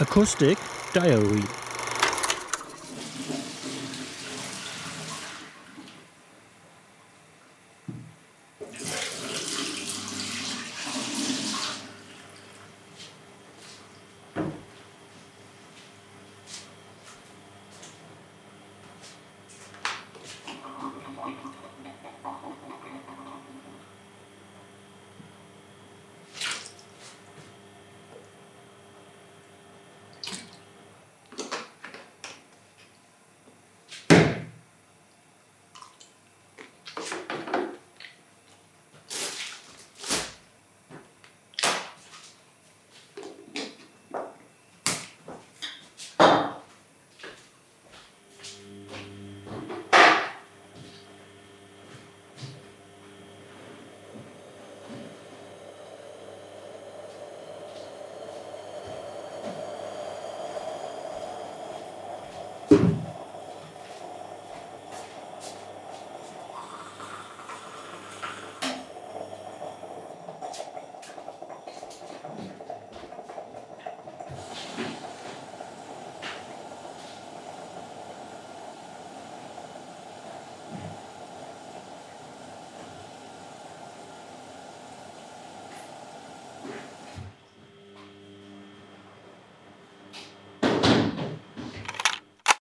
Acoustic Diary.